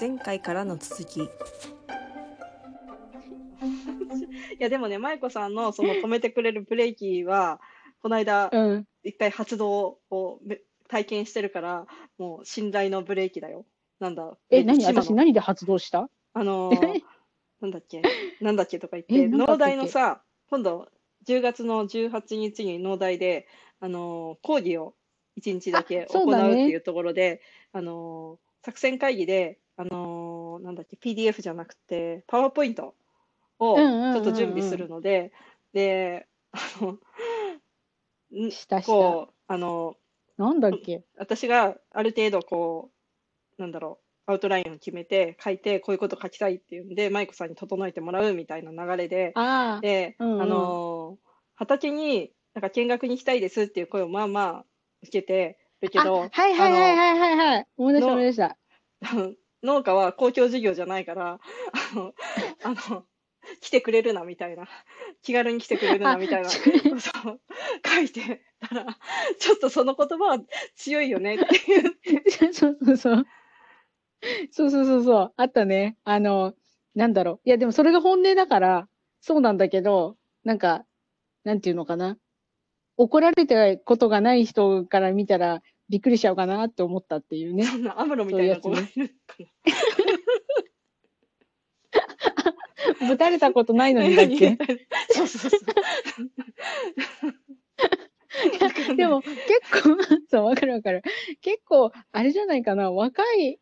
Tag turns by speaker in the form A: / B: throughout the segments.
A: 前回からの続き。
B: いやでもね、舞子さんのその止めてくれるブレーキは、この間、
C: うん。
B: 一回発動をめ体験してるから、もう信頼のブレーキだよ。なんだ？
C: え、何？私何で発動した？
B: あのーなんだっけ、なんだっけとか言って、
C: っけ？
B: 農大のさ、今度、10月の18日に農大で、あのー講義を1日だけ行
C: う
B: っていうところで、あのー作戦会議で、あのーなんだっけ、PDF じゃなくて、パワーポイントをちょっと準備するので、で、あの、ん
C: したした。
B: こう、あの
C: なんだっけ？
B: 私がある程度こう、なんだろう、アウトラインを決めて書いて、こういうこと書きたいっていうんで、舞子さんに整えてもらうみたいな流れで、
C: ああ。
B: で、
C: うんうん
B: あのー畑に、なんか見学に行きたいですっていう声をまあまあ受けてるけ
C: あ、
B: ど、
C: はいはいはいはいはいはい。思い出した
B: の
C: 思い出した。
B: 農家は公共事業じゃないから、あの、あの、来てくれるなみたいな、気軽に来てくれるなみたいな
C: あ
B: ことを書いてたら、ちょっとその言葉は強いよねっていう。
C: そうそうそう。そうそうそうそう。あったね。あの、なんだろう。いや、でもそれが本音だから、そうなんだけど、なんか、なんていうのかな。怒られたことがない人から見たら、びっくりしちゃうかなって思ったっていうね。
B: そんなアムロみたいな子がいるかな。
C: ぶたれたことないのにだっけ？
B: そうそうそう。
C: でも結構、そう、わかるわかる。結構、あれじゃないかな、若い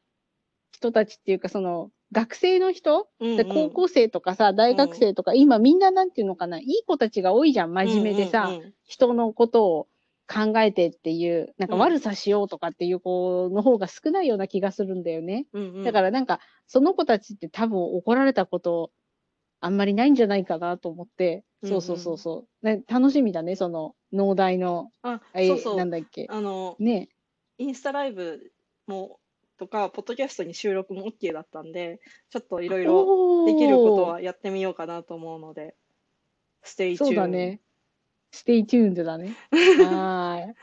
C: 人たちっていうか、その、学生の人、
B: うんうん。
C: で高校生とかさ、大学生とか、今みんななんていうのかな、いい子たちが多いじゃん、真面目でさ、
B: うんうんうん。
C: 人のことを考えてっていう、なんか
B: うん
C: 悪さしようとかっていう子の方が少ないような気がするんだよね。
B: うんうん
C: だからなんか、その子たちって多分怒られたこと、あんまりないんじゃないかなと思って、そうそうそうそう。ね楽しみだね、その、農大の、
B: あ、
C: え
B: そうそう。
C: なんだっけ。
B: あの、
C: ね。
B: インスタライブも、とか、ポッドキャストに収録も OK だったんで、ちょっといろいろできることはやってみようかなと思うので、ステイチューン。
C: そうだね。 stay tuned だね。は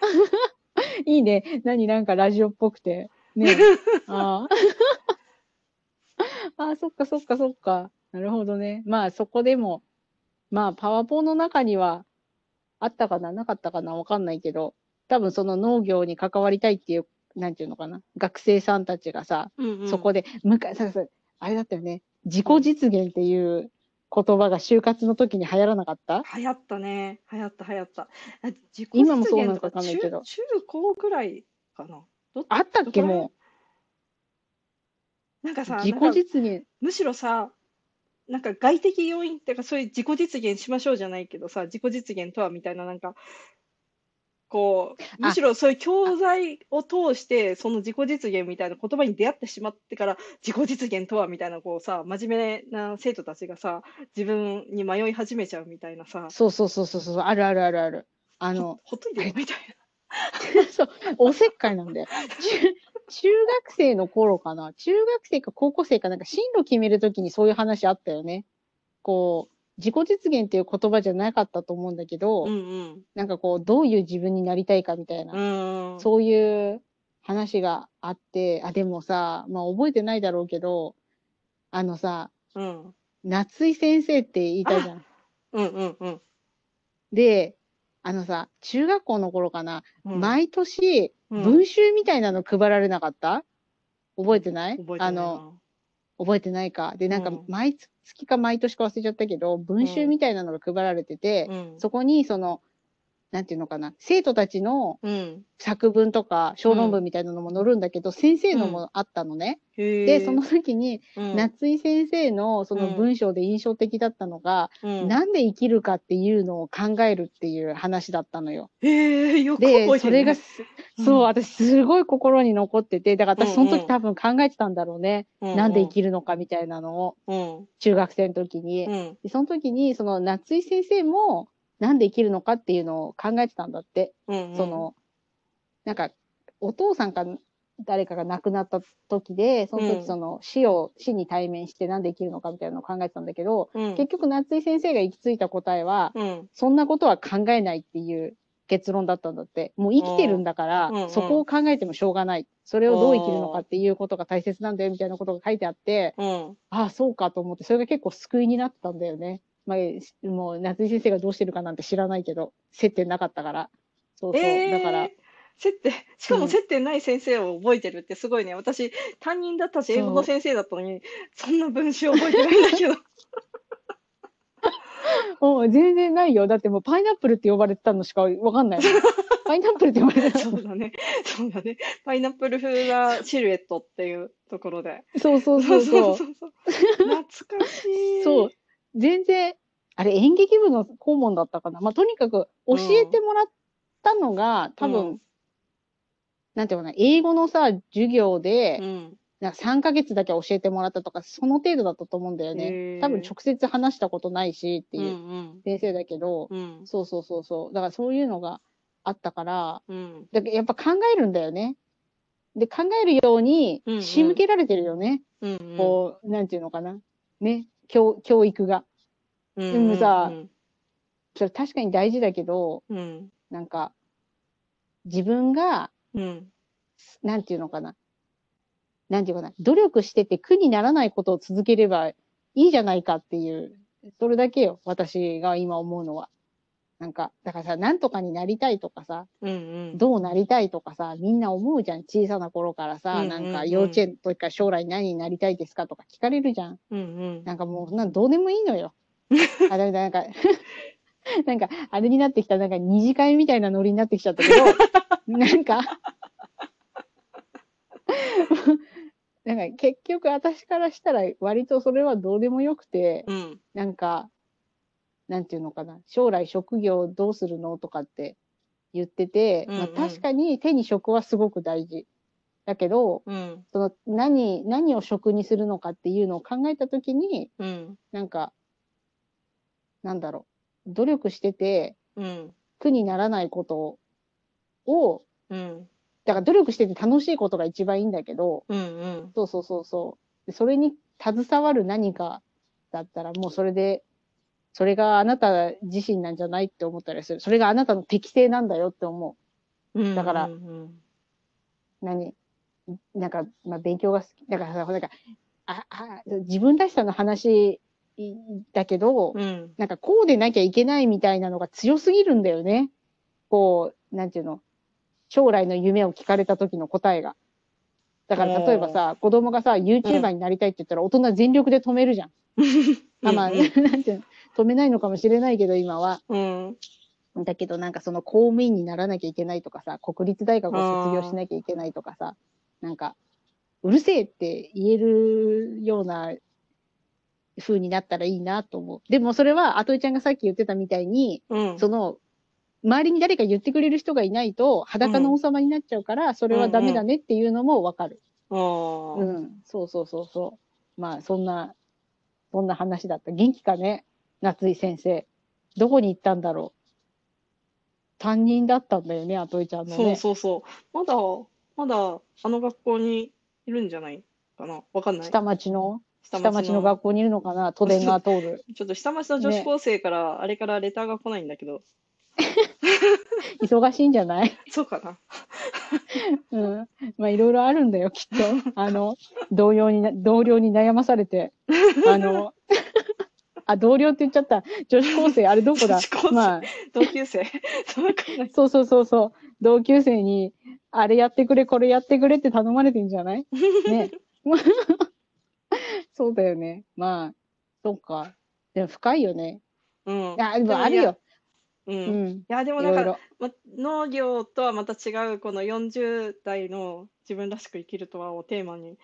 C: ーい。いいね。何なんかラジオっぽくて。ね。あー あー、そっかそっかそっか。なるほどね。まあそこでも、まあパワポの中にはあったかな？なかったかな？わかんないけど、多分その農業に関わりたいっていう、なんていうのかな？学生さんたちがさ、
B: うんうん
C: そこで、むか、ささあれだったよね。自己実現っていう言葉が就活の時に流行らなかった？
B: 流行ったね。流行った流行った。あ自己
C: 今もそうなのか
B: 実現と
C: わかんないけど
B: 中中高ぐらいかな？ど
C: あったっけも
B: なんかさ、
C: う自己実現。
B: むしろさ、なんか外的要因っていうか、そういう自己実現しましょうじゃないけどさ、自己実現とはみたいな、なんか、こう、むしろそういう教材を通して、その自己実現みたいな言葉に出会ってしまってから、自己実現とはみたいな、こうさ、真面目な生徒たちがさ、自分に迷い始めちゃうみたいなさ、
C: そうそうそうそうそう、あるあるあるある。あの、
B: ほっといてよみたい
C: そう、おせっかいなんだよ。中中学生の頃かな？中学生か高校生かなんか進路決めるときにそういう話あったよね。こう、自己実現っていう言葉じゃなかったと思うんだけど、
B: な。うん
C: なんかこう、どういう自分になりたいかみたいな。
B: うん。うん。
C: そういう話があって、あ、でもさ、まあ覚えてないだろうけど、あのさ、
B: うん。
C: 夏井先生って言いたじゃん。
B: うんうんうん。
C: で、あのさ、中学校の頃かな、
B: うん
C: 毎年、
B: うん
C: 文集みたいなの配られなかった？覚えてない？あの、覚えてないか。で、なんか
B: うん、
C: 毎月か毎年か忘れちゃったけど、文集みたいなのが配られてて、
B: うん。
C: そこに、その、なんていうのかな、生徒たちの
B: うん。
C: 作文とか小論文みたいなのも載るんだけど、先生のもあったのね。
B: へえ。
C: で、その時に、
B: うん、
C: 夏井先生のその文章で印象的だったのが、
B: うん、
C: なんで生きるかっていうのを考えるっていう話だったのよ。
B: へえ、よく
C: で、
B: 覚えてるね
C: それがす、そう、
B: うん
C: 私すごい心に残ってて、だから私その
B: うんうん
C: 時多分考えてたんだろうね。なんで生きるのかみたいなのを、
B: うん。
C: 中学生の時に。
B: うん。
C: でその時に、その夏井先生も、なんで生きるのかっていうのを考えてたんだって。
B: うん。うん。
C: その、なんか、お父さんか誰かが亡くなった時で、その
B: うん
C: 時その死を、死に対面してなんで生きるのかみたいなのを考えてたんだけど、
B: うん、
C: 結局夏井先生が行き着いた答えは、
B: うん。
C: そんなことは考えないっていう結論だったんだって。もう生きてるんだから、
B: うんうん
C: そこを考えてもしょうがない。それをどう生きるのかっていうことが大切なんだよみたいなことが書いてあって、
B: うん。
C: ああ、そうかと思って、それが結構救いになったんだよね。まあ、もう夏井先生がどうしてるかなんて知らないけど、接点なかったから。そうそう。
B: えー
C: だから、
B: 接点、しか
C: うん
B: も接点ない先生を覚えてるってすごいね。私、担任だったし、英語の先生だったのに、そんな文章覚えてないんだけど。
C: もう全然ないよ。だってもうパイナップルって呼ばれてたのしかわかんない。パイナップルって呼ばれてたの。
B: そうだね。そうだね。パイナップル風なシルエットっていうところで。
C: そうそうそうそう。
B: そうそう。懐かしい。
C: そう。全然、あれ演劇部の顧問だったかな？まあ、とにかく教えてもらったのが、多分、
B: うん
C: なんていうかな、英語のさ、授業で、
B: うん。
C: なんか3ヶ月だけ教えてもらったとか、その程度だったと思うんだよ
B: へ
C: ね
B: ー。
C: 多分直接話したことないしって
B: うんう。
C: いうん先生だけど、
B: うん。
C: そうそうそうそう。だからそういうのがあったから、
B: うん。
C: だからやっぱ考えるんだよね。で、考えるように
B: うんうん
C: 仕向けられてるよね。
B: うんうん。
C: こう、なんていうのかな？ね。教、教育が。
B: うん
C: でもさ
B: うん
C: それ確かに大事だけど、
B: うん。
C: なんか、自分が、
B: うん。
C: なんていうのかな。なんていうかな。努力してて苦にならないことを続ければいいじゃないかっていう、それだけよ。私が今思うのは。なんか、だからさ、なんとかになりたいとかさ、
B: うんうん。
C: どうなりたいとかさ、みんな思うじゃん。小さな頃からさ、
B: うんうんうん
C: なんか幼稚園の時から将来何になりたいですかとか聞かれるじゃん。
B: うんうん。
C: なんかもう、なのどうでもいいのよ。あ、だめだ、なんか、なんか、あれになってきた、なんか二次会みたいなノリになってきちゃったけど、なんか、なんか結局私からしたら割とそれはどうでもよくて、
B: うん。
C: なんか、なんていうのかな、将来職業どうするのとかって言ってて、まあ
B: うんうん
C: 確かに手に職はすごく大事。だけど、
B: うん。
C: その何、何を職にするのかっていうのを考えたときに、
B: うん。
C: なんか、なんだろう、努力してて
B: うん。
C: 苦にならないことを、
B: うん。
C: だから努力してて楽しいことが一番いいんだけど、
B: うん。うん。
C: そうそうそうそう。でそれに携わる何かだったらもうそれで、それがあなた自身なんじゃないって思ったりする。それがあなたの適性なんだよって思
B: うん。
C: だから
B: うん
C: う。何？なんか、まあ勉強が好き。だからさ、なんか、あ、あ、自分らしさの話だけど、
B: うん。
C: なんかこうでなきゃいけないみたいなのが強すぎるんだよね。こう、なんていうの、将来の夢を聞かれた時の答えが。だから例えばさ、子供がさ、YouTuber になりたいって言ったら大人全力で止めるじゃん。あまあ、
B: う ん
C: なんていうの、止めないのかもしれないけど今は。
B: うん。
C: だけどなんかその公務員にならなきゃいけないとかさ、国立大学を卒業しなきゃいけないとかさ、なんか、うるせえって言えるような風になったらいいなと思う。でもそれは、あといちゃんがさっき言ってたみたいに、
B: うん。
C: その、周りに誰か言ってくれる人がいないと裸の王様になっちゃうから、それはダメだねっていうのもわかる。
B: あ
C: う
B: ー
C: ん、そうそうそうそう。まあ、そんな、そんな話だった。元気かね？夏井先生。どこに行ったんだろう。担任だったんだよね、あといちゃんの
B: そう
C: ね。
B: そうそう。まだ、まだ、あの学校にいるんじゃない？かな？わかんない。
C: 下町の？
B: 下
C: 下町の学校にいるのかな？都電が通る。
B: ちょっと下町の女子高生から、あれからレターが来ないんだけど、
C: 忙しいんじゃない？
B: そうかな。
C: うん。まあ、いろいろあるんだよ、きっと。あの、同僚にな、同僚に悩まされて。あの、あ、同僚って言っちゃった。女子高生、あれどこだ？
B: 女子高生
C: まあ、
B: 同級生。そう。
C: そうそうそう。同級生に、あれやってくれ、これやってくれって頼まれてんじゃない？ね。そうだよね。まあ、そうか。でも深いよね。
B: うん。
C: あ、でもあるよ。
B: う。
C: うんん。
B: いや、でもなんか。ま、農業とはまた違う、この40代の自分らしく生きるとはをテーマに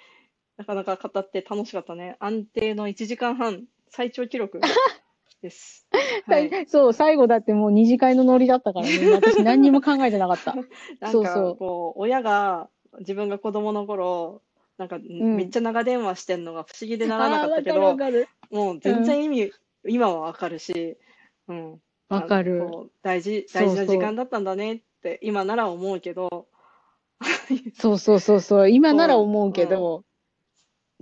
B: なかなか語って楽しかったね。安定の1時間半、最長記録 です。はい。
C: そう、最後だってもう二次会のノリだったからね。私何にも考えてなかった。
B: なんか
C: そうそう
B: こう、親が自分が子供の頃、なんか
C: ん
B: めっちゃ長電話してんのが不思議でならなかったけど、
C: わかる
B: もう全然意味、今はわかるし、うん。
C: わかる。
B: 大事、大事な時間だったんだねって、今なら思うけど、
C: そうそうそうそう。今なら思うけど、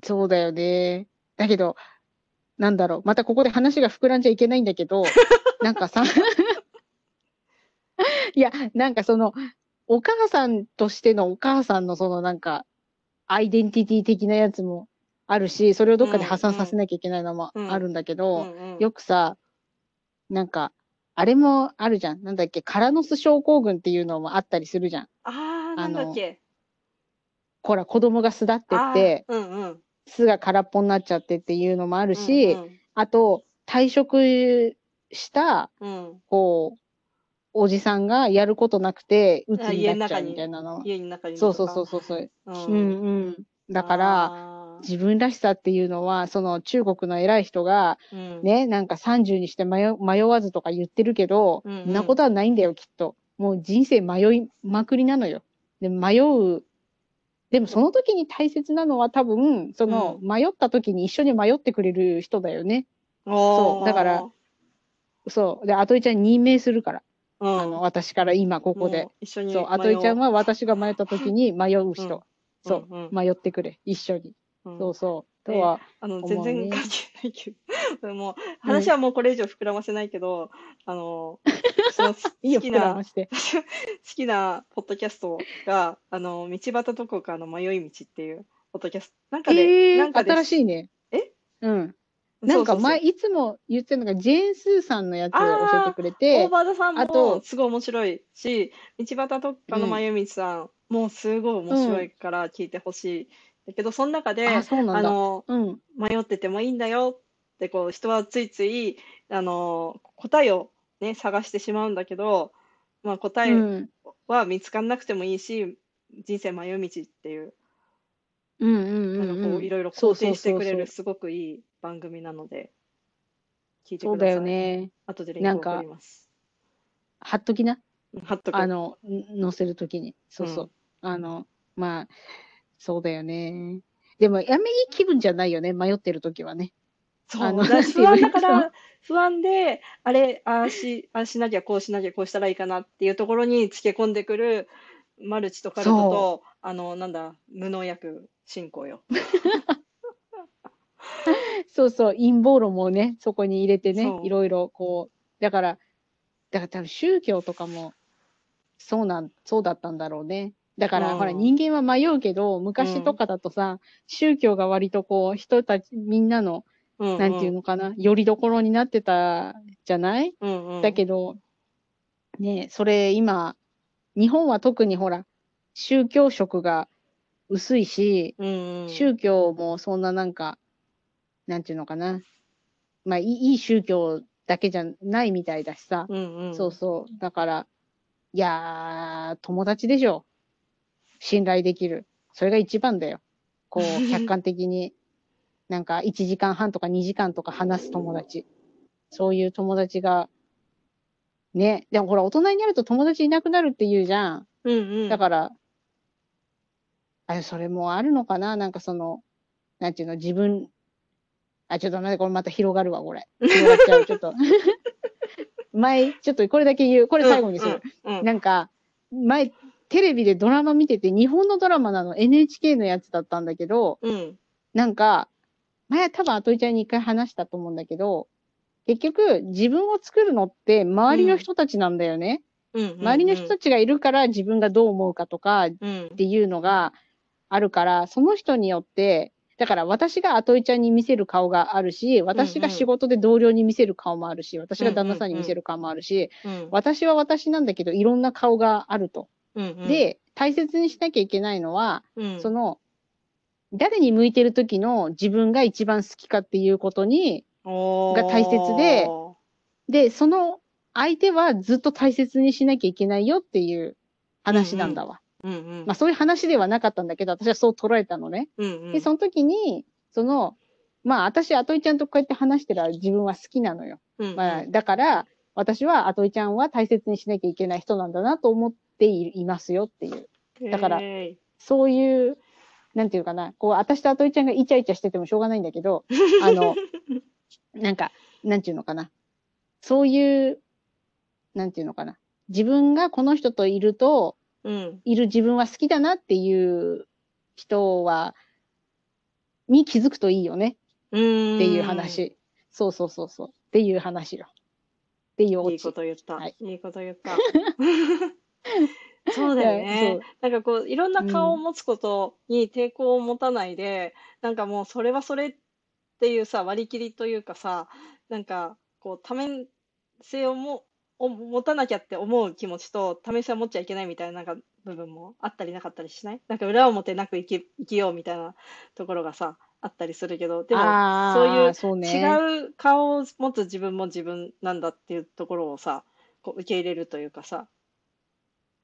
C: そうだよね。だけど、なんだろう。またここで話が膨らんじゃいけないんだけど、なんかさ、いや、なんかその、お母さんとしてのお母さんのそのなんか、アイデンティティ的なやつもあるし、それをどっかで破産させなきゃいけないのも
B: うん
C: あるんだけ
B: う
C: ど、よくさ、なんか、あれもあるじゃん。なんだっけ、カラノス症候群っていうのもあったりするじゃん。
B: ああ、なんだっけ。
C: ほら、子供が巣立って
B: あ
C: って、
B: ーうんうん。
C: 巣が空っぽになっちゃってっていうのもあるし、
B: うん
C: あと、退職した、
B: うんうん
C: こう、おじさんがやることなくて、鬱
B: あ
C: になっちゃうみたいなの。
B: 家の中に
C: そうそうそうそうそう。
B: う。
C: うんうん。だから、自分らしさっていうのは、その中国の偉い人が、
B: うん、
C: ね、なんか30にして迷迷わずとか言ってるけど、
B: うんうん
C: そんなことはないんだよ、きっと。もう人生迷いまくりなのよ。で、迷う。でもその時に大切なのは多分、その
B: う
C: 迷った時に一緒に迷ってくれる人だよね。
B: そう
C: だから、そう。で、あといちゃん任命するから。
B: うん、
C: あの、私から今ここで
B: 一緒に
C: そう、あといちゃんは私が迷った時に迷う人。
B: うん
C: そう、
B: うんうん
C: 迷ってくれ。一緒に。
B: うん
C: そうそう。と
B: ね
C: は、
B: あの、全然
C: ね
B: 関係ないけど、でも話はもうこれ以上膨らませないけど、あの、その好きな。好きなポッドキャストが、あの、道端どこかの迷い道っていうポッドキャスト、なんかで、
C: えー、
B: なんかで、
C: 新しいね。
B: え？
C: うん。なんか前、いつも言ってるのが、ジェーン・スーさんのやつを教えてくれ
B: オ
C: て
B: ー、バードさんもすごい面白いし、道端どっかの迷い道さんもすごい面白いから聞いてほしい。だけど、その中で、
C: あ、そうなんだ。
B: あの、
C: うん。
B: 迷っててもいいんだよってこう人はついついあの答えをね探してしまうんだけど、まあ、答え
C: うん。
B: は見つからなくてもいいし、人生迷い道っていう
C: うんうんうん
B: なんかこ
C: う。
B: うんいろいろ
C: そう
B: 肯定してくれ
C: そうそう
B: るすごくいい番組なので聞いて
C: そうだ
B: ください。
C: よね。
B: 後でリンク送ります。
C: 貼っときな。
B: うん貼っとく
C: あの、ん載せるときに。そうそう。
B: うん
C: あの、まあ、そうだよね。でも、やめいい気分じゃないよね。迷ってるときはね。
B: そう、
C: あの
B: だから不安だから、不安で、あれ、ああし、ああしなきゃ、こうしなきゃ、こうしたらいいかなっていうところにつけ込んでくる、マルチとカルトと、あの、なんだ、無農薬進行よ。
C: そうそう、陰謀論もね、そこに入れてねいろいろこう、だから、だから多分宗教とかも、そうなん、そうだったんだろうね。だから、
B: うん
C: ほら、人間は迷うけど、昔とかだとさ、宗教が割とこう、人たち、みんなの、
B: うん
C: なんていうのかな、よりどころになってたじゃない？
B: うんうん、
C: だけど、ねそれ今、日本は特にほら、宗教色が薄いし、
B: うんうん、
C: 宗教もそんななんか、なんていうのかな。まあ、いいいい宗教だけじゃないみたいだしさ。
B: うんうん、
C: そうそう。だから、いやー、友達でしょ。信頼できる。それが一番だよ。こう、客観的に、なんか1時間半とか2時間とか話す友達。そういう友達が、ね。でもほら、大人になると友達いなくなるって言うじゃん。
B: うんうん、
C: だから、あ、それもあるのかな？なんかその、なんていうの、自分、あ、ちょっと待って、これまた広がるわ、これ。広がっちゃう、ちょっと。前、ちょっとこれだけ言う。これ最後にする。
B: うんうん
C: なんか、前、テレビでドラマ見てて、日本のドラマなの、NHK のやつだったんだけど、
B: うん。
C: なんか、前多分あといちゃんに一回話したと思うんだけど、結局、自分を作るのって周りの人たちなんだよね。
B: うん。
C: 周りの人たちがいるから自分がどう思うかとかっ
B: うん。
C: ていうのがあるから、その人によって、だから私があといちゃんに見せる顔があるし、私が仕事で同僚に見せる顔もあるし、私が旦那さんに見せる顔もあるし、
B: うん。
C: 私は私なんだけど、いろんな顔があると。
B: うんうん、
C: で、大切にしなきゃいけないのは、
B: うん、
C: その、誰に向いてる時の自分が一番好きかっていうことに、が大切で
B: お
C: で、その相手はずっと大切にしなきゃいけないよっていう話なんだわ。
B: ー、うん。うん
C: まあそういう話ではなかったんだけど、私はそう捉えたのね。
B: うんうん、
C: で、その時に、その、まあ私、あといちゃんとこうやって話してら自分は好きなのよ。
B: うんうん。
C: まあだから、私はあといちゃんは大切にしなきゃいけない人なんだなと思っていいますよっていう。だから
B: へ
C: そういう、なんていうかな、こう、私とあといちゃんがイチャイチャしててもしょうがないんだけど、あの、なんか、なんていうのかな。そういう、なんていうのかな。自分がこの人といると、
B: ーうん
C: いる自分は好きだなっていう人は、に気づくといいよね
B: うん
C: っていう話。そうそうそうそう。っていう話よ。っていうオチ
B: いいこ。と言った。
C: はい
B: いいこと言った。そうだよね。なんかこう、いろんな顔を持つことに抵抗を持たないで、なんかもうそれはそれっていうさ、割り切りというかさ、なんかこう、多面性をも、を持たなきゃって思う気持ちと、多面性を持っちゃいけないみたいななんか部分もあったりなかったりしない？なんか裏表なく生き、生きようみたいなところがさ、あったりするけど、でも、
C: あ
B: そういう
C: あ、そうね。
B: 違う顔を持つ自分も自分なんだっていうところをさ、こう受け入れるというかさ、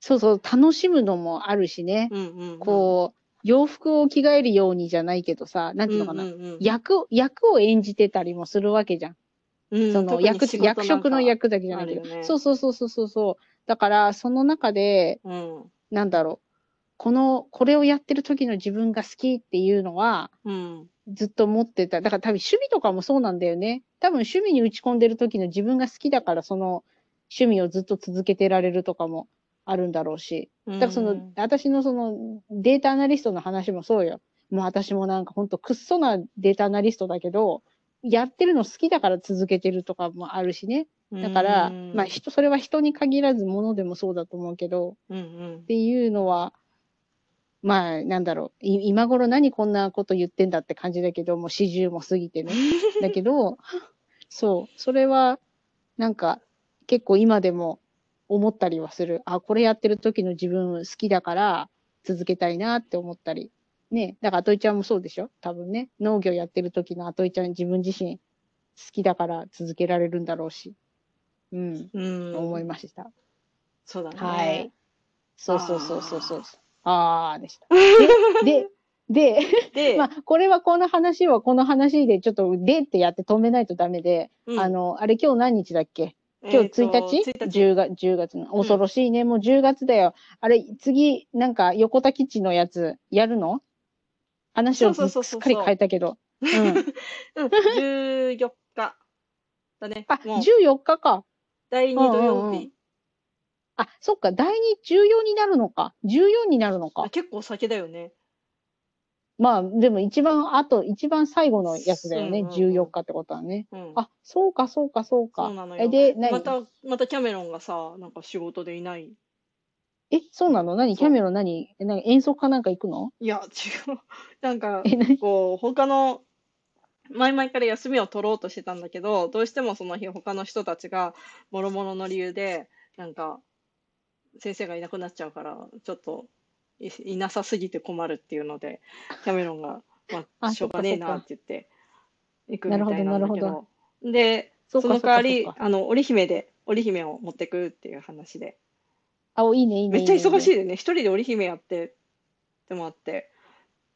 C: そうそう、楽しむのもあるしね。
B: うんうんうん、
C: こう、洋服を着替えるようにじゃないけどさ、なんていうのかな。
B: うんうんうん
C: 役、役を演じてたりもするわけじゃん。
B: うん
C: その役、役職の役だけじゃないけど。
B: ね
C: そうそうそうそうそうそう。だから、その中で、
B: うん
C: なんだろう。この、これをやってる時の自分が好きっていうのは、
B: うん
C: ずっと持ってた。だから多分趣味とかもそうなんだよね。多分趣味に打ち込んでる時の自分が好きだから、その趣味をずっと続けてられるとかもあるんだろうし。だからその、
B: うん
C: 私のそのデータアナリストの話もそうよ。もう私もなんかほんとくっそなデータアナリストだけど、やってるの好きだから続けてるとかもあるしね。だから、
B: うん
C: まあ人、それは人に限らず物でもそうだと思うけど、
B: うんうん
C: っていうのは、まあ、なんだろう。い今頃何こんなこと言ってんだって感じだけど、もう四十も過ぎてね。だけど、そう、それは、なんか、結構今でも思ったりはする。あ、これやってる時の自分好きだから続けたいなって思ったり。ね。だから、あといちゃんもそうでしょ？多分ね。農業やってる時のあといちゃん自分自身好きだから続けられるんだろうし。うん。
B: うん
C: 思いました。
B: そうだね。
C: はい。そうそうそうそうそう。あーでした。で、で、
B: で、
C: で、まあ、これはこの話はこの話でちょっと、でってやって止めないとダメで、
B: うん
C: あの、あれ今日何日だっけ？今日
B: えーと
C: 1日、
B: 1日
C: ?10 月、10月の。恐ろしいね。もう10月だよ。あれ、次、なんか横田基地のやつ、やるの？話をすっかり変えたけど。うん。
B: うん、14日だね。
C: あ、
B: もう
C: 14日か。
B: 第2土曜
C: うんうんうん
B: 日。
C: あ、そっか、第2、14になるのか。14になるのか
B: あ。結構先だよね。
C: まあ、でも一番、あと、一番最後のやつだよね。
B: うんうんうん
C: 14日ってことはね。
B: うん。
C: あ、そうか、そうか、そうか。
B: そうなのよ
C: え、で、何？
B: また、またキャメロンがさ、なんか仕事でいない？
C: え、そうなの？何？キャメロン何？え何遠足かなんか行くの？
B: いや、違う。なんか、こう、他の、前々から休みを取ろうとしてたんだけど、どうしてもその日他の人たちが、もろもろの理由で、なんか、先生がいなくなっちゃうから、ちょっとい、いなさすぎて困るっていうので、キャメロンが、まあ、
C: あ
B: しょうがねえなって言って、行くみたいなんだけど。で、その代わりあの、織姫で、織姫を持ってくっていう話で。
C: あ、おいいね、いいね。
B: めっちゃ忙しい。でね、一人で織姫やって、でもあって。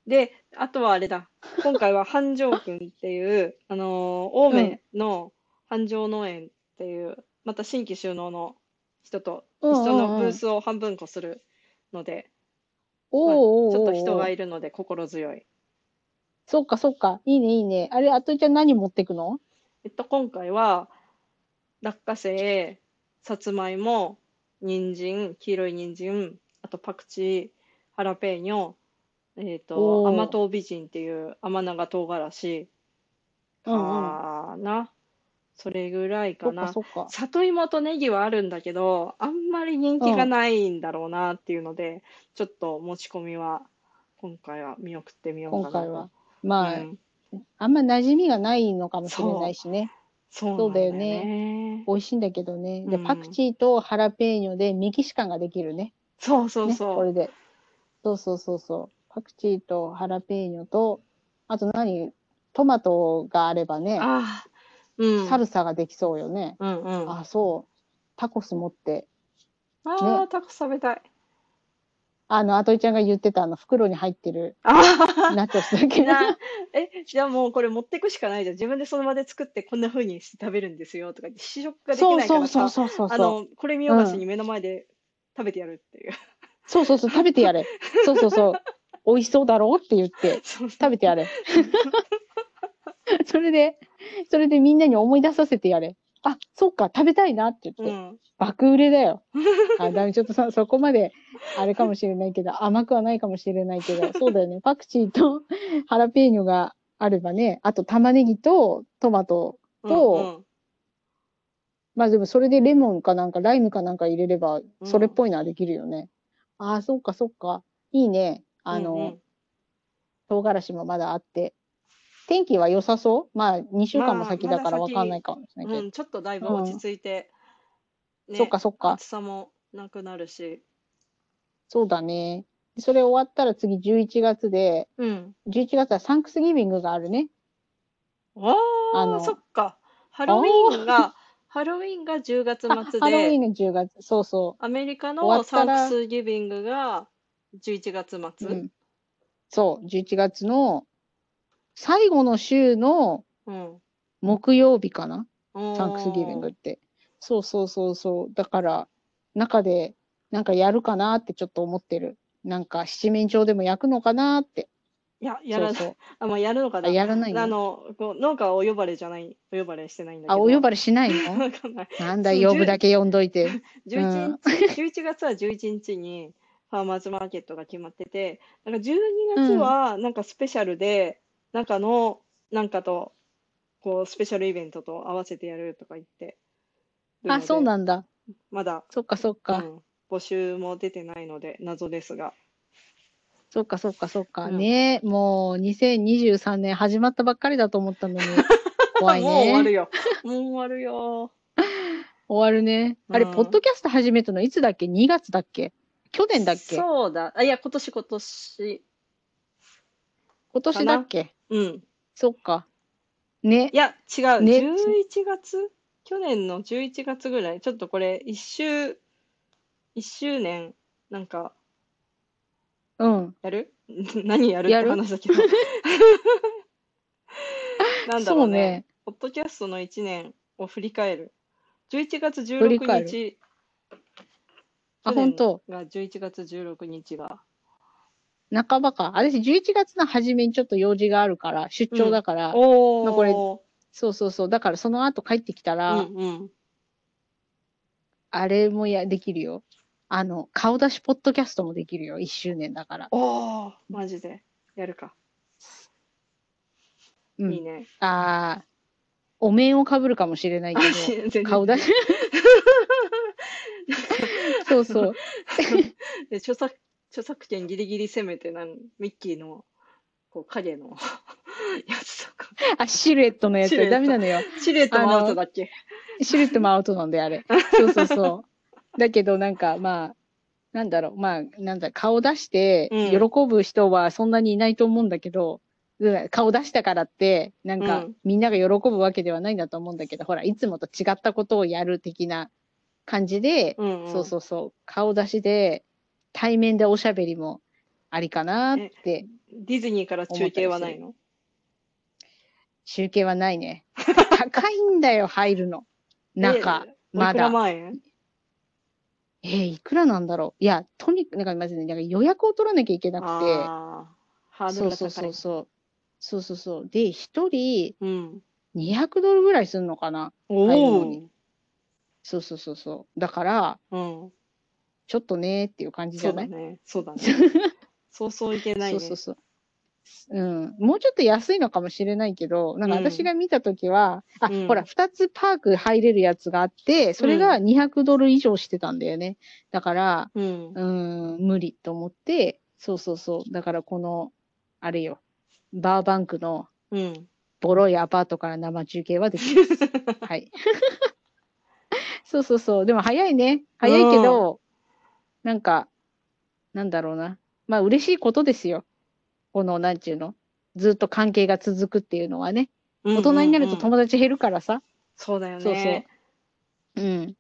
B: で、あとはあれだ、今回は繁盛くんっていう、あのー青梅の繁盛農園っていう、また新規収納の人と一緒のブースを半分こするので、まあ
C: おーおー
B: ちょっと人が
C: い
B: いるので心強い。
C: そっか、そっか。いいね、いいね。あれ、あといちゃん何持ってくの？
B: えっと、今回は、落花生、さつまいも、人参、黄色い人参、あとパクチー、ハラペーニョ、えっと、
C: おー
B: 甘党美人っていう甘長唐辛子
C: うんうん。
B: かな。それぐらい
C: そっか、
B: かな。
C: そっか。
B: 里芋とネギはあるんだけど、あんまり人気がないんだろうなっていうので、ちょっと持ち込みは、今回は見送ってみようかなと。
C: 今回は。まあ、
B: うん
C: あんま馴染みがないのかもしれないしね。
B: そう
C: そうだよ
B: ね。
C: 美味しいんだけどね。で、
B: うん
C: パクチーとハラペーニョでメキシカンができるね。
B: そうそう
C: ね、
B: そう。
C: これで。そうそうそうそう。パクチーとハラペーニョと、あと何？トマトがあればね、
B: ああ、うん。
C: サルサができそうよね。
B: うんうん。あ
C: あ、そう。タコス持って。
B: あ、タコス食べたい。
C: あの、あといちゃんが言ってたあの、袋に入ってる
B: あ
C: ナチョスだけ
B: え、じゃあもうこれ持ってくしかないじゃん。自分でその場で作ってこんな風にして食べるんですよとか試食ができ
C: そう
B: ないか
C: そう
B: らさ、
C: そうそうそう
B: あの、これ見よがしに目の前で食べてやるっていう。
C: そうそうそう、食べてやれ。そうそうそう。美味しそうだろうって言って、
B: そう
C: 食べてやれ。それで、それでみんなに思い出させてやれ。あ、そっか、食べたいなって言って。
B: うん。
C: 爆売れだよ。あ、だめ、ちょっとそ、そこまで、あれかもしれないけど、甘くはないかもしれないけど、そうだよね。パクチーとハラペーニョがあればね、あと玉ねぎとトマトと
B: うんうん
C: まあでもそれでレモンかなんかライムかなんか入れれば、
B: うん
C: それっぽいのはできるよね。ああ、そっかそっか。いいね。あの、
B: うんうん
C: 唐辛子もまだあって。天気は良さそう？まあ2週間も先だから
B: まあまだ先
C: わかんないかもしれないけど。
B: うん、ちょっとだいぶ落ち着いて、ね
C: そっかそっか。
B: 暑さもなくなるし。
C: そうだね。それ終わったら次11月で、
B: うん。
C: 11月はサンクスギビングがあるね。
B: ああ、
C: あの
B: そっか。ハロウィーンが、ハロウィーンが10月
C: あ
B: 末で、
C: ハロウィーンが10月。そうそ
B: アメリカのサンクスギビングが11月
C: う。
B: 末。
C: うん。そう、11月の最後の週の
B: うん。
C: 木曜日かな？
B: サ
C: サンクスギビングって。そうそうそうそう。だから、中でなんかやるかなってちょっと思ってる。なんか七面鳥でも焼くのかなって。
B: いや、やらない。
C: そうそう。
B: あ、まあ、やるのか
C: あ、
B: な。
C: やらないの？
B: あの、こう農家はお呼ばれじゃない、お呼ばれしてないんだけ
C: あ、
B: ど。
C: お呼ばれしないの？
B: わかんない。
C: なんだ、
B: そう
C: 呼ぶだけ呼んどいて。
B: 11日、11月は11日にファーマーズマーケットが決まってて、なんか12月はなんかスペシャルで、なんかの、なんかと、こう、スペシャルイベントと合わせてやるとか言ってる
C: あ、そうなんだ。
B: まだ、
C: そっかそっか。
B: うん、募集も出てないので謎ですが。
C: そっかそっかそっか。
B: うん
C: ねもう2023年始まったばっかりだと思ったのに。怖い
B: もう終わる
C: ね。
B: よ。もう終わるよ。
C: 終わるね。あれ、
B: うん
C: ポッドキャスト始めたのいつだっけ ?2 月だっけ？去年だっけ？
B: そうだ。あ、いや、今年今年。
C: 今年だっけ？
B: うん。
C: そっか。ね
B: い。や、違う。
C: ね
B: 11月？去年の11月ぐらい。ちょっとこれ、一周、一周年、なんか、
C: うん。
B: やる？何やるって話だけど。なんだろ。
C: そうね。
B: ポッドキャストの1年を振り返る。11月
C: 振り返
B: 16日。
C: あ、
B: 去年
C: 本当
B: が11月16日が。
C: 半ばか。私、11月の初めにちょっと用事があるから、出張だから、
B: お
C: まあこれ
B: ー。
C: そうそうそう。だからその後帰ってきたら、
B: うんうん。
C: あれもや、できるよ。あの、顔出しポッドキャストもできるよ。1周年だから。
B: おー、マジで。やるか。
C: うん。
B: いいね。
C: ああ、お面をかぶるかもしれないけど、顔出し。そうそう。
B: で著作著作権ギリギリ攻めてなんミッキーのこう影の やつとか。
C: あ、シルエットのやつ。
B: シルエット。
C: ダメなのよ。
B: シルエットもアウトだっけ？
C: シルエットもアウトなんで、あれ。そうそうそう。だけど、なんか、まあ、なんだろう、まあ、なんだ、顔出して、
B: うん。
C: 喜ぶ人はそんなにいないと思うんだけど、うん顔出したからって、なんか、
B: うん。
C: みんなが喜ぶわけではないんだと思うんだけど、ほら、いつもと違ったことをやる的な感じで、
B: うんうん。
C: そうそうそう、顔出しで、対面でおしゃべりもありかなって、
B: ディズニーから中継はないの？
C: 集計はないね。高いんだよ、入るの。中、
B: え
C: ま
B: おいくら
C: だ。
B: 万円？
C: えーいくらなんだろう。いや、とにかく、なんかまずね、なんか予約を取らなきゃいけなくて、
B: ああハード
C: そうそう
B: ルが高い
C: そうそう。そうそうそう。で、一人
B: うん
C: 200ドルぐらいするのかな。
B: お
C: 入るの
B: お
C: にそうそうそうそう。だから、
B: うん
C: ちょっとねーっていう感じじ
B: そう
C: ゃない？
B: だねそうだね そうそういけないね
C: そうそうそう。うん。もうちょっと安いのかもしれないけど、なんか
B: うん
C: 私が見たときは、あ、
B: うん
C: ほら、二つパーク入れるやつがあって、それが200ドル以上してたんだよね。だから、
B: うん
C: うーん、無理と思って、そうそうそう。だからこの、あれよ、バーバンクの
B: うん
C: ボロいアパートから生中継はできます。はい。そうそうそう。でも早いね。早いけど、なんか、なんだろうな。まあ嬉しいことですよ。この、なんちゅうの？ずっと関係が続くっていうのはね。大人になると友達減るからさ。
B: そうだよ
C: そう
B: ね
C: そう。うん。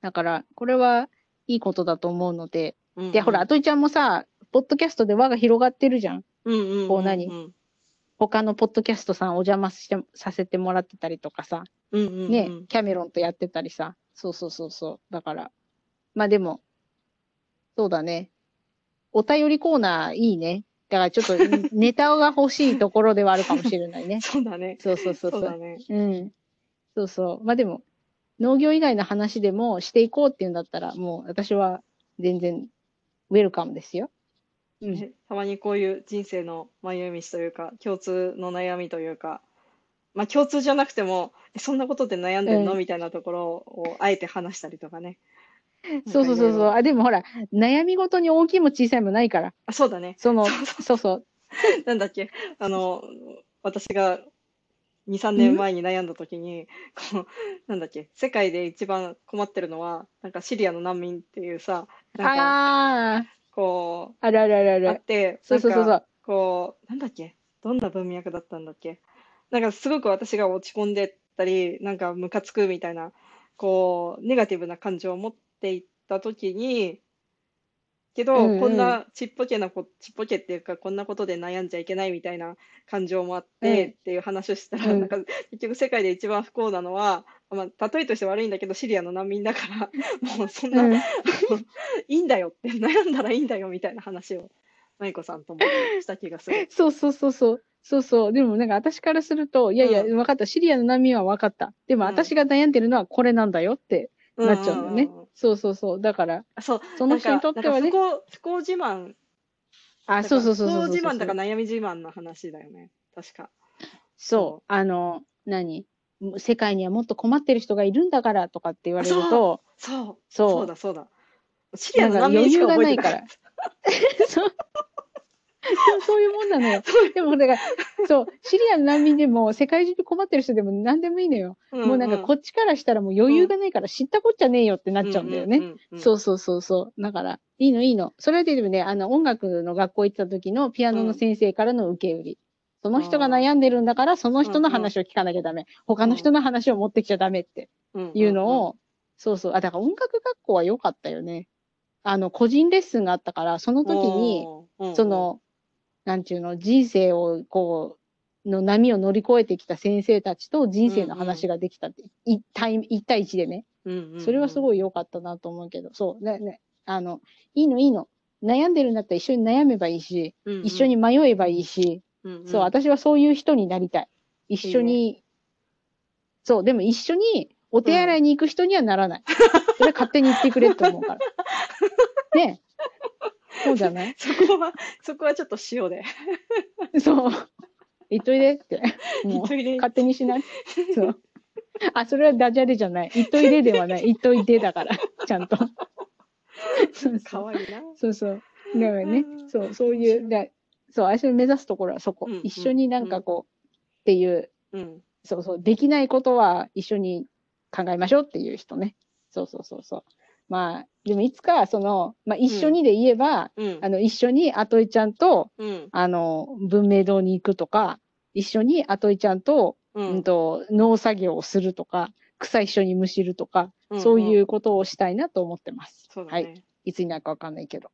C: だから、これはいいことだと思うので。
B: うんうん
C: で、ほら、あといちゃんもさ、ポッドキャストで輪が広がってるじゃん。
B: うんうんうんうん
C: こう何？他のポッドキャストさんお邪魔してさせてもらってたりとかさ。
B: うんうんうん
C: ね、キャメロンとやってたりさ。そうそうそうそう。だから、まあでも、そうだね。お便りコーナーいいね。だからちょっと ネタが欲しいところではあるかもしれないね。
B: そうだね
C: そうそうそうそうう。
B: そだね
C: うん。そうそう。まあでも、農業以外の話でもしていこうっていうんだったら、もう私は全然ウェルカムですよ。うん。
B: ねたまにこういう人生の迷い道というか、共通の悩みというか、まあ共通じゃなくても、えそんなことで悩んでんの？
C: うん
B: みたいなところをあえて話したりとかね。
C: そうそうそうそう。あ、でもほら、悩みごとに大きいも小さいもないから。
B: あ、そうだね。
C: その、
B: そうそう。なんだっけ、あの、私が2、3年前に悩んだ時に、こう、なんだっけ、世界で一番困ってるのは、なんかシリアの難民っていうさ、なんか、こ
C: あるあるあるあ
B: う、あっ
C: る。
B: て、
C: そうそうそうそう。
B: こう、なんだっけ、どんな文脈だったんだっけ？なんかすごく私が落ち込んでったり、なんかムカつくみたいな、こう、ネガティブな感情を持っていった時に、けど、
C: うんうん
B: こんなちっぽけなこ、ちっぽけっていうか、こんなことで悩んじゃいけないみたいな感情もあって、
C: うん
B: っていう話をしたら、
C: うん
B: なんか、結局世界で一番不幸なのは、まあ、例えとして悪いんだけど、シリアの難民だから、もうそんな、
C: うん
B: いいんだよって、悩んだらいいんだよみたいな話を、まいこさんともした気がする。
C: そうそうそうそう。そうそう。でもなんか私からすると、いやいや、
B: うん
C: 分かった。シリアの難民は分かった。でも
B: うん
C: 私が悩んでるのはこれなんだよってなっちゃうんだよね。
B: うん
C: そうそうそう。だから、
B: あそう、
C: その人にとってはね
B: 不幸、不幸自慢、
C: あ、そうそうそうそうそう
B: 不幸自慢だから悩み自慢の話だよね。確か。
C: そう。あの、何？世界にはもっと困ってる人がいるんだからとかって言われると、
B: そう、
C: そう
B: そうだ、そうだ。シリアの
C: 余裕がない そう。そうそういうもんなのよ。でもだから、そう、シリアの難民でも世界中で困ってる人でも何でもいいのよ。
B: ら。
C: もうなんかこっちからしたらもう余裕がないから知ったこっちゃねえよってなっちゃうんだよね。そううそうそうそう。だから、いいのいいの。それででもね、あの、音楽の学校行った時のピアノの先生からの受け売り。その人が悩んでるんだから、その人の話を聞かなきゃダメ。他の人の話を持ってきちゃダメって
B: んんん
C: いうのを、そうそう。あ、だから音楽学校は良かったよね。あの、個人レッスンがあったから、その時に、、そ、の、なんちゅうの、人生を、こう、の波を乗り越えてきた先生たちと人生の話ができたって、一対一対一でね。
B: うんうんうん
C: それはすごい良かったなと思うけど、そう、ね、ね、あの、いいのいいの。悩んでるんだったら一緒に悩めばいいし、
B: うんうん
C: 一緒に迷えばいいし、
B: うんうん
C: そう、私はそういう人になりたい。一緒に、そう、でも一緒にお手洗いに行く人にはならない。それは勝手に言ってくれって思うから。ねえそうじゃない？
B: そこは、そこはちょっと塩で。
C: そう。言っといでって。もう、勝手にしない？そう。あ、それはダジャレじゃない。言っといでではない。言っといでだから。ちゃんと。そうそう。
B: かわいいな。
C: そうそう。だからね
B: う、ん
C: そう、そういう、だそう、私の目指すところはそこ。
B: うんうん
C: 一緒になんかこう、っていう、
B: うん。
C: そうそう、できないことは一緒に考えましょうっていう人ね。そうそうそうそう。まあ、でもいつか、その、まあ一緒にで言えば、
B: うん。
C: あの、一緒にアトイちゃんと、
B: うん。
C: あの、文明堂に行くとか、一緒にアトイちゃんと、
B: う
C: うんと、農作業をするとか、草一緒にむしるとか、
B: うん
C: そういうことをしたいなと思ってます。はい。いつになるかわかんないけど。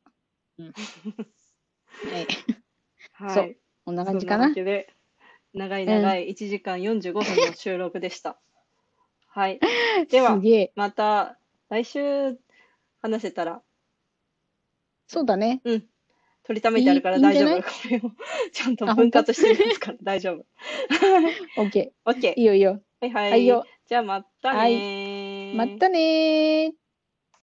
C: うん。はい。
B: はい。
C: そうこんな感じかな。
B: わけで、長い長い1時間45分の収録でした。はい。では。また来週話せたら、
C: そうだね。
B: うん。取りためてあるから大丈夫。
C: いいいいんじゃ
B: これをちゃんと
C: あ
B: 分割してますから大丈夫。
C: オッケー。
B: OK
C: い。いよいいよ。
B: はいはい。
C: はいよ。
B: じゃあまたねー
C: またねー。